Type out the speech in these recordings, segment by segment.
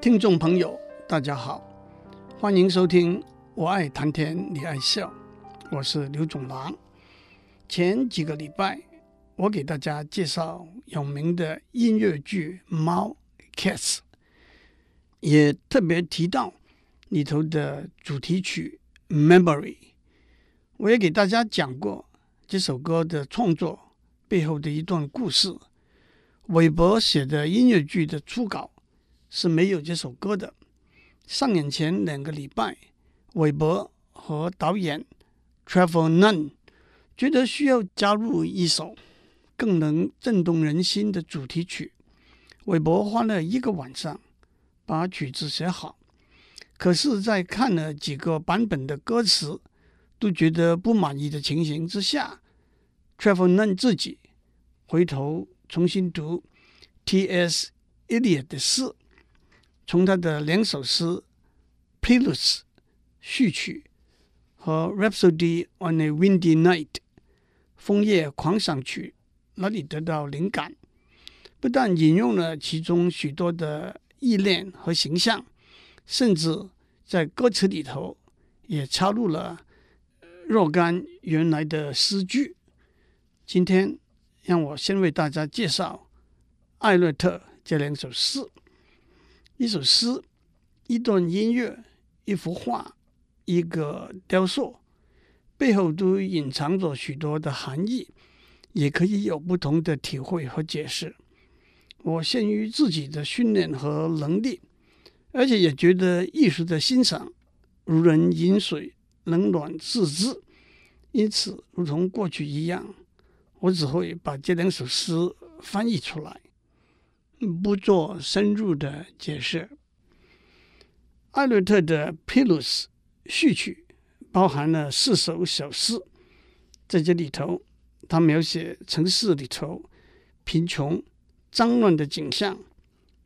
听众朋友，大家好，欢迎收听《我爱谈天你爱笑》，我是刘总郎。前几个礼拜，我给大家介绍有名的音乐剧《猫》（Cats），也特别提到里头的主题曲《Memory》。我也给大家讲过这首歌的创作背后的一段故事。韦伯写的音乐剧的初稿是没有这首歌的。上演前两个礼拜，韦伯和导演 Trevor Nunn 觉得需要加入一首更能震动人心的主题曲。韦伯花了一个晚上把曲子写好，可是，在看了几个版本的歌词都觉得不满意的情形之下，Trevor Nunn 自己回头。重新读 T.S. Eliot 的诗，从他的两首诗《Preludes》序曲和《Rhapsody on a Windy Night》枫叶狂想曲那里得到灵感，不但引用了其中许多的意念和形象，甚至在歌词里头也插入了若干原来的诗句。今天。让我先为大家介绍艾略特这两首诗：一首诗，一段音乐，一幅画，一个雕塑，背后都隐藏着许多的含义，也可以有不同的体会和解释。我限于自己的训练和能力，而且也觉得艺术的欣赏如人饮水，冷暖自知，因此，如同过去一样。我只会把这两首诗翻译出来，不做深入的解释。艾略特的《Preludes》序曲包含了四首小诗，在这里头，他描写城市里头贫穷、脏乱的景象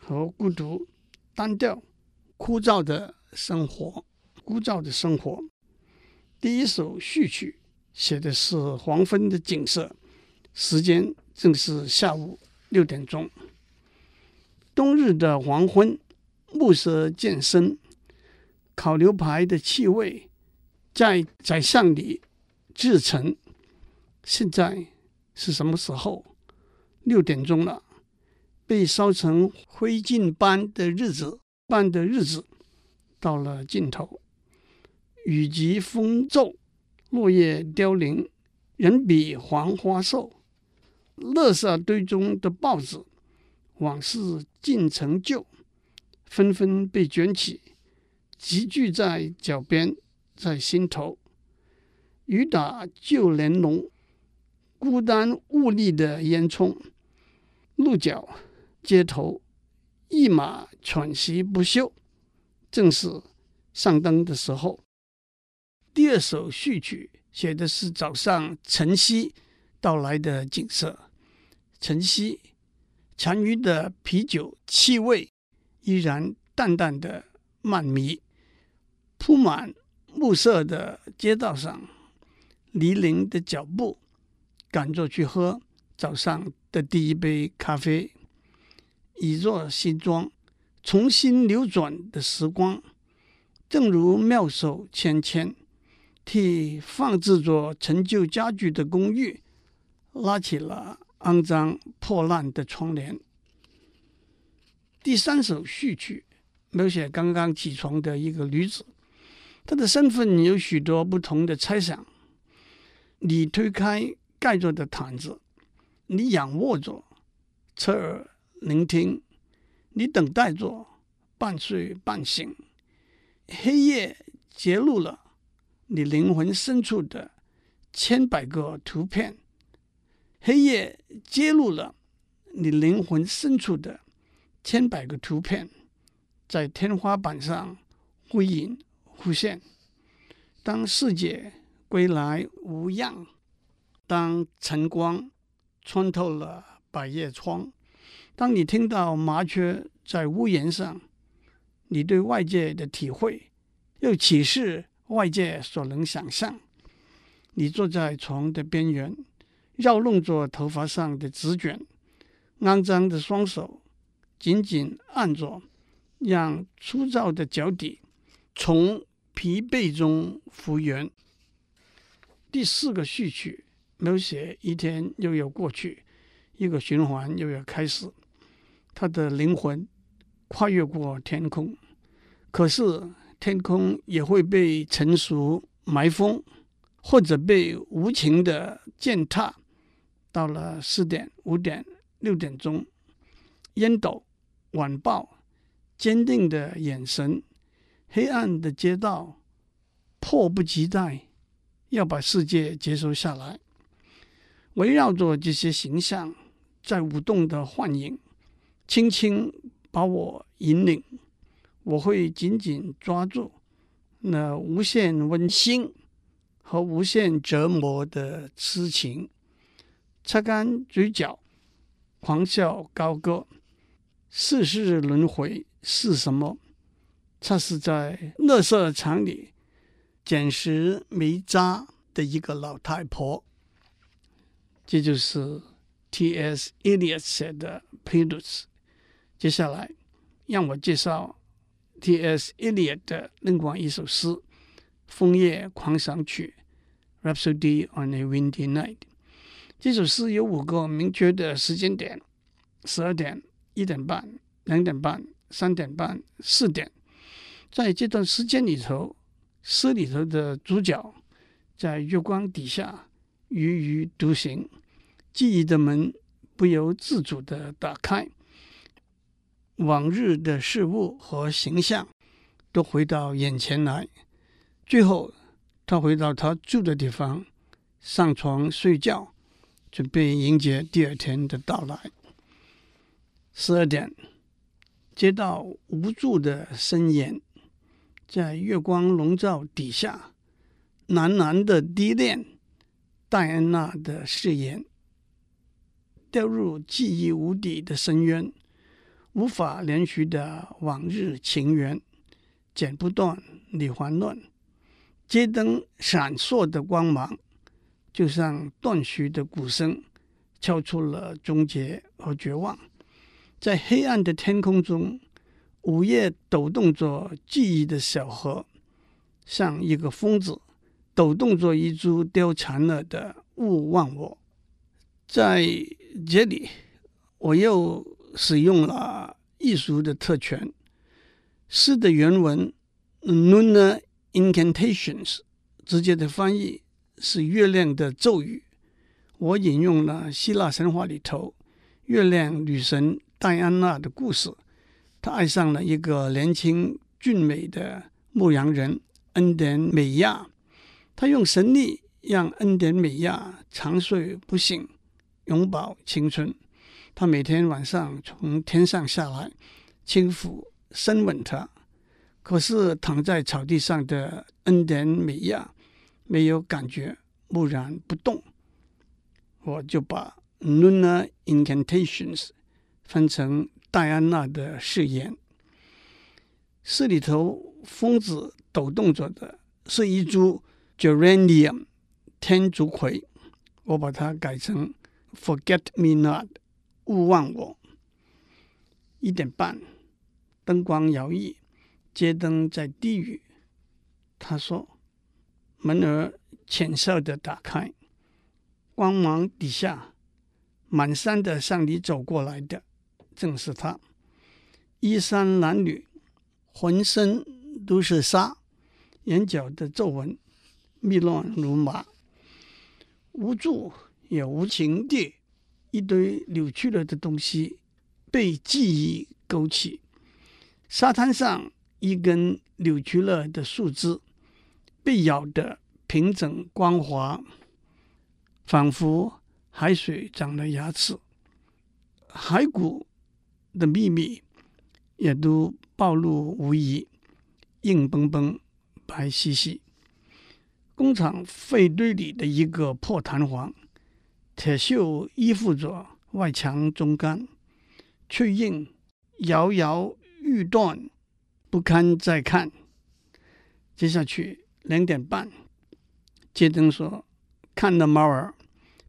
和孤独、单调、枯燥的生活。枯燥的生活。第一首序曲写的是黄昏的景色。时间正是下午六点钟。冬日的黄昏，暮色渐深，烤牛排的气味在宰相里制成。现在是什么时候？六点钟了。被烧成灰烬般的日子，般的日子到了尽头。雨急风骤，落叶凋零，人比黄花瘦。垃圾堆中的报纸，往事尽成旧，纷纷被卷起，集聚在脚边，在心头。雨打旧帘笼，孤单兀立的烟囱，鹿角街头，一马喘息不休，正是上灯的时候。第二首序曲写的是早上晨曦到来的景色。晨曦，残余的啤酒气味依然淡淡的漫弥，铺满暮色的街道上，黎明的脚步赶着去喝早上的第一杯咖啡。以作新装，重新流转的时光，正如妙手纤纤，替放置着陈旧家具的公寓拉起了。肮脏破烂的窗帘。第三首序曲描写刚刚起床的一个女子，她的身份有许多不同的猜想。你推开盖着的毯子，你仰卧着，侧耳聆听，你等待着，半睡半醒。黑夜揭露了你灵魂深处的千百个图片。黑夜揭露了你灵魂深处的千百个图片，在天花板上忽隐忽现。当世界归来无恙，当晨光穿透了百叶窗，当你听到麻雀在屋檐上，你对外界的体会又岂是外界所能想象？你坐在床的边缘。绕弄着头发上的纸卷，肮脏的双手紧紧按着让粗糙的脚底从疲惫中复原。第四个序曲描写一天又要过去，一个循环又要开始。他的灵魂跨越过天空，可是天空也会被成熟埋封，或者被无情的践踏。到了四点、五点、六点钟，烟斗、晚报、坚定的眼神、黑暗的街道，迫不及待要把世界接收下来。围绕着这些形象，在舞动的幻影，轻轻把我引领。我会紧紧抓住那无限温馨和无限折磨的痴情。擦干嘴角，狂笑高歌。世事轮回是什么？它是在垃圾场里捡拾煤渣的一个老太婆。这就是 T.S. Eliot 写的《Preludes》。接下来，让我介绍 T.S. Eliot 的另外一首诗《枫叶狂想曲》（Rhapsody on a Windy Night）。这首诗有五个明确的时间点：十二点、一点半、两点半、三点半、四点。在这段时间里头，诗里头的主角在月光底下踽踽独行，记忆的门不由自主的打开，往日的事物和形象都回到眼前来。最后，他回到他住的地方，上床睡觉。准备迎接第二天的到来。十二点，街道无助的呻吟，在月光笼罩底下，喃喃的低恋戴安娜的誓言，掉入记忆无底的深渊，无法连续的往日情缘，剪不断，理还乱，街灯闪烁的光芒。就像断续的鼓声，敲出了终结和绝望。在黑暗的天空中，午夜抖动着记忆的小河，像一个疯子抖动着一株凋残了的勿忘我。在这里，我又使用了艺术的特权。诗的原文 “nuna incantations” 直接的翻译。是月亮的咒语。我引用了希腊神话里头月亮女神戴安娜的故事。她爱上了一个年轻俊美的牧羊人恩典美亚。她用神力让恩典美亚长睡不醒，永葆青春。她每天晚上从天上下来，轻抚深吻她。可是躺在草地上的恩典美亚。没有感觉，木然不动，我就把 Lunar Incantations 翻成戴安娜的誓言。诗里头疯子抖动着的是一株 Geranium 天竺葵，我把它改成 Forget Me Not 勿忘我。一点半，灯光摇曳，街灯在低语。他说。门儿浅笑的打开，光芒底下，蹒跚的向你走过来的，正是他。衣衫褴褛，浑身都是纱，眼角的皱纹密乱如麻，无助也无情地，一堆扭曲了的东西被记忆勾起。沙滩上一根扭曲了的树枝。被咬得平整光滑，仿佛海水长了牙齿。骸骨的秘密也都暴露无遗，硬绷绷，白兮兮。工厂废堆里的一个破弹簧，铁锈依附着外墙中干，脆硬摇摇欲断，不堪再看。接下去。两点半，街灯说：“看到猫儿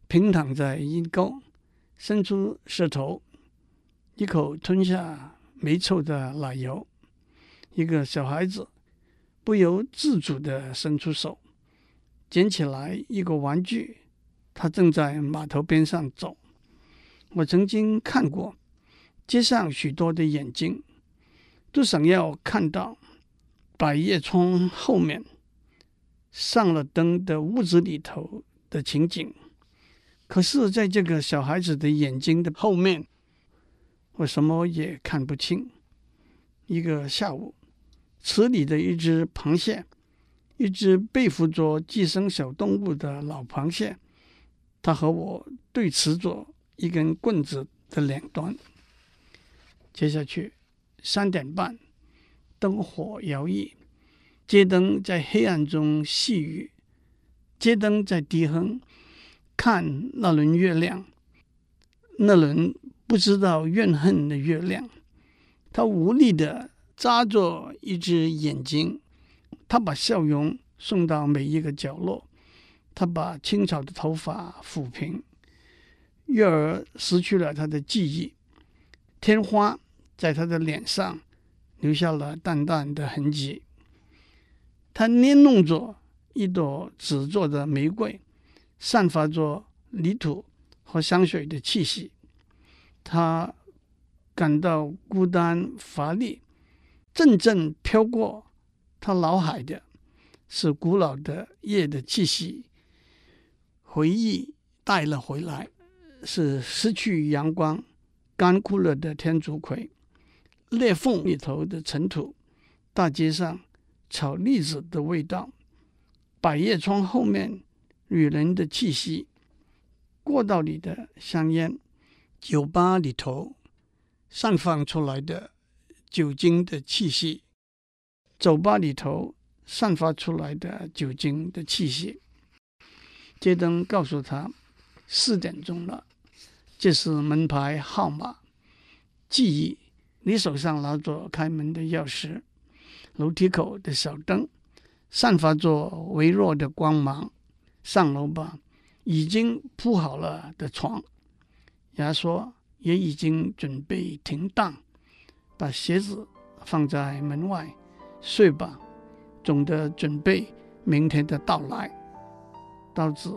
平躺在阴沟，伸出舌头，一口吞下霉臭的奶油。一个小孩子不由自主地伸出手，捡起来一个玩具。他正在码头边上走。我曾经看过街上许多的眼睛，都想要看到百叶窗后面上了灯的屋子里头的情景。可是，在这个小孩子的眼睛的后面，我什么也看不清。一个下午，池里的一只螃蟹，一只背负着寄生小动物的老螃蟹，它和我对持着一根棍子的两端。接下去，三点半，灯火摇曳，街灯在黑暗中细语，街灯在低哼。看那轮月亮，那轮不知道怨恨的月亮，他无力地眨着一只眼睛，他把笑容送到每一个角落，他把清朝的头发抚平，月儿失去了他的记忆，天花在他的脸上留下了淡淡的痕迹，他捏弄着一朵纸做的玫瑰。散发着泥土和香水的气息，他感到孤单乏力。阵阵飘过他脑海的，是古老的夜的气息。回忆带了回来，是失去阳光、干枯了的天竺葵，裂缝里头的尘土，大街上炒栗子的味道，百叶窗后面。女人的气息，过道里的香烟，酒吧里头散发出来的酒精的气息，酒吧里头散发出来的酒精的气息。街灯告诉他四点钟了，这是门牌号码。记忆，你手上拿着开门的钥匙。楼梯口的小灯散发着微弱的光芒。上楼吧，已经铺好了的床，牙刷也已经准备停当，把鞋子放在门外，睡吧，总得准备明天的到来。刀子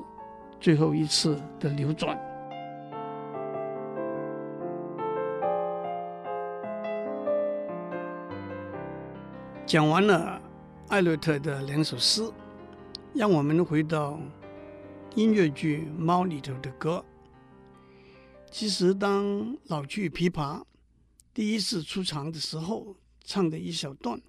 最后一次的流转。讲完了艾略特的两首诗。让我们回到音乐剧《猫》里头的歌。其实，当老去琵琶第一次出场的时候，唱的一小段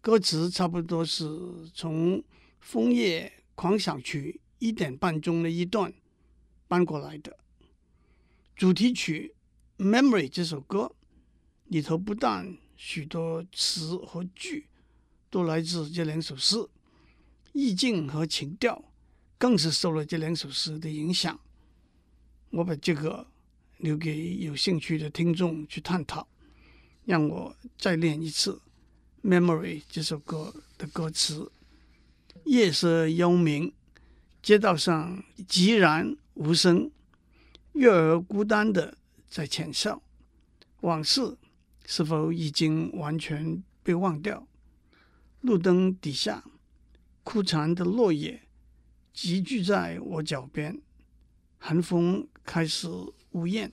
歌词，差不多是从《枫叶狂想曲》一点半钟的一段搬过来的。主题曲《Memory》这首歌里头，不但许多词和句都来自这两首诗。意境和情调更是受了这两首诗的影响。我把这个留给有兴趣的听众去探讨。让我再念一次《Memory》这首歌的歌词：夜色幽冥，街道上寂然无声，月儿孤单的在浅笑。往事是否已经完全被忘掉？路灯底下。枯残的落叶集聚在我脚边，寒风开始呜咽，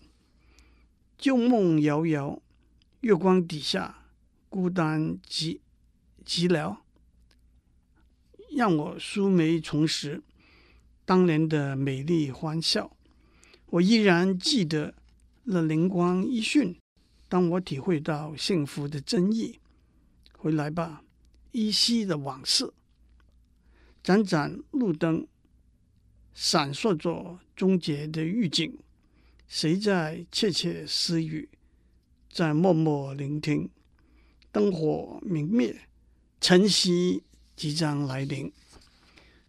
旧梦遥遥，月光底下孤单寂寂寥，让我舒眉重拾当年的美丽欢笑。我依然记得那灵光一瞬，当我体会到幸福的真意。回来吧，依稀的往事。盏盏路灯闪烁着终结的预警，谁在窃窃私语，在默默聆听？灯火明灭，晨曦即将来临。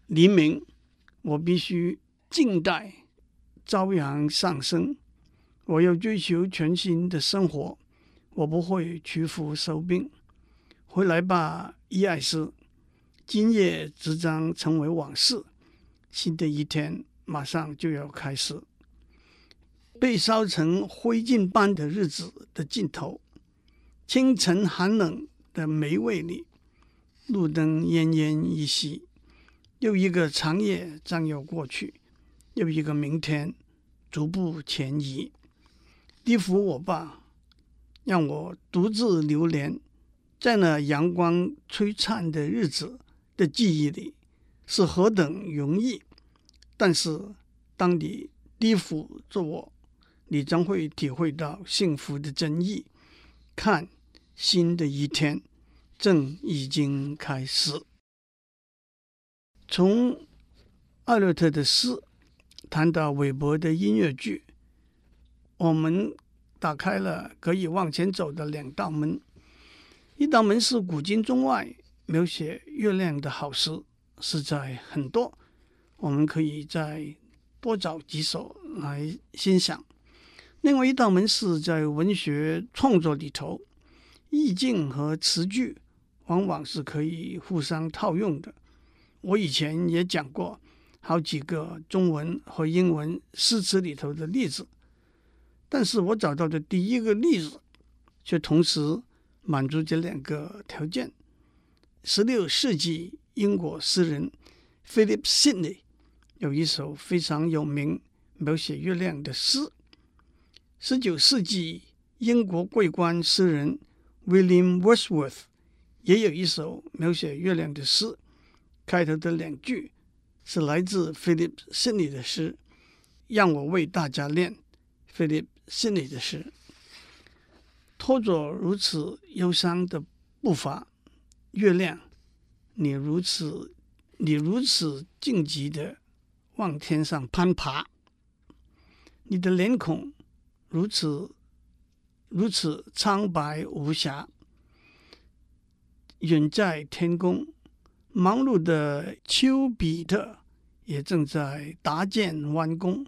黎明，我必须静待朝阳上升。我要追求全新的生活，我不会屈服收兵。回来吧，伊艾斯。今夜即将成为往事，新的一天马上就要开始。被烧成灰烬般的日子的尽头，清晨寒冷的的霉味里，路灯奄奄一息，又一个长夜将要过去，又一个明天逐步前移。低福我爸让我独自流连在那阳光璀璨的日子的记忆里，是何等容易！但是当你低福着我，你将会体会到幸福的真意。看，新的一天正已经开始。从艾略特的诗谈到韦伯的音乐剧，我们打开了可以往前走的两道门。一道门是古今中外描写月亮的好诗，实在很多，我们可以再多找几首来欣赏。另外一道门是在文学创作里头，意境和词句往往是可以互相套用的。我以前也讲过好几个中文和英文诗词里头的例子，但是我找到的第一个例子却同时满足这两个条件。十六世纪英国诗人 Philip Sidney 有一首非常有名描写月亮的诗。十九世纪英国桂冠诗人 William Wordsworth 也有一首描写月亮的诗，开头的两句是来自 Philip Sidney 的诗。让我为大家念 Philip 心里的事：拖着如此忧伤的步伐，月亮，你如此，你如此荆棘的往天上攀爬，你的脸孔。如此如此苍白无瑕，远在天宫，忙碌的丘比特也正在搭建弯弓。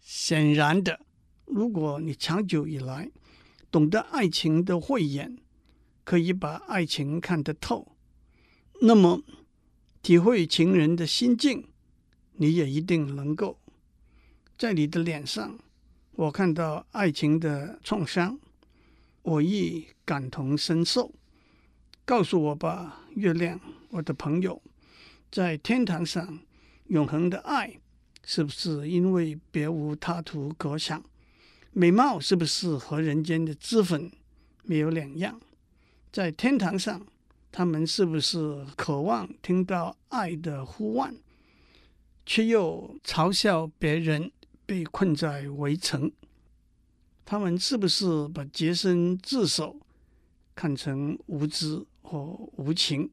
显然的，如果你长久以来懂得爱情的慧眼，可以把爱情看得透，那么体会情人的心境，你也一定能够在你的脸上。我看到爱情的创伤，我亦感同身受。告诉我吧，月亮，我的朋友，在天堂上永恒的爱，是不是因为别无他途可想？美貌是不是和人间的脂粉没有两样？在天堂上，他们是不是渴望听到爱的呼唤，却又嘲笑别人？被困在围城，他们是不是把洁身自守看成无知或无情？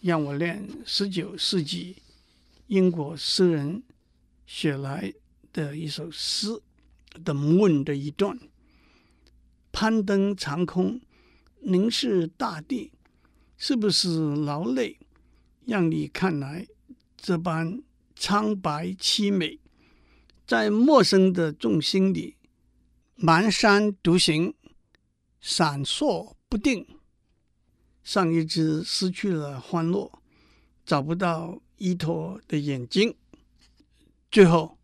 让我念十九世纪英国诗人雪莱的一首诗《The Moon》的一段：攀登长空，凝视大地，是不是劳累，让你看来这般苍白凄美？在陌生的众星里，蹒跚独行，闪烁不定，像一只失去了欢乐、找不到依托的眼睛。最后，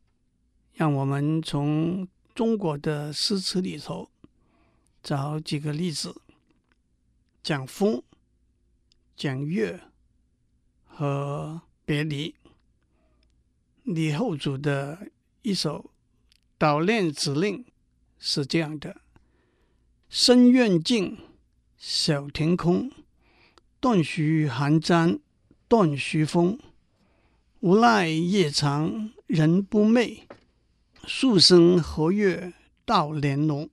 让我们从中国的诗词里头找几个例子，讲风、讲月和别离。李后主的。一首祷念指令是这样的：深院静，小庭空，断续寒簪，断续风。无奈夜长人不寐，数声和月到连侬。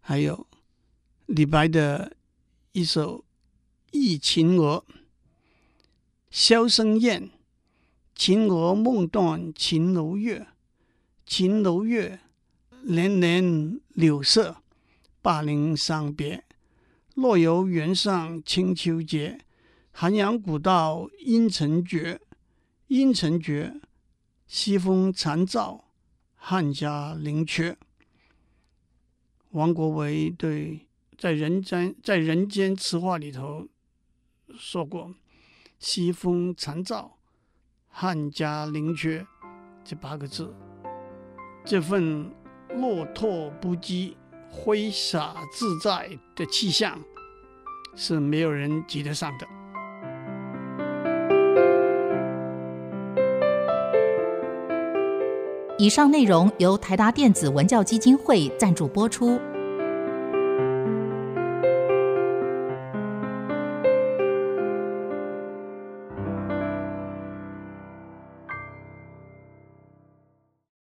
还有李白的一首《忆秦娥》：箫声咽。秦娥梦断秦楼月，秦楼月，年年柳色，灞陵伤别。若游原上清秋节，寒阳古道阴沉绝。阴沉绝，西风残照，汉家陵阙。王国维对在人间在人间词话里头说过：“西风残照。”汉家陵阙这八个字，这份落拓不羁、挥洒自在的气象，是没有人及得上的。以上内容由台达电子文教基金会赞助播出。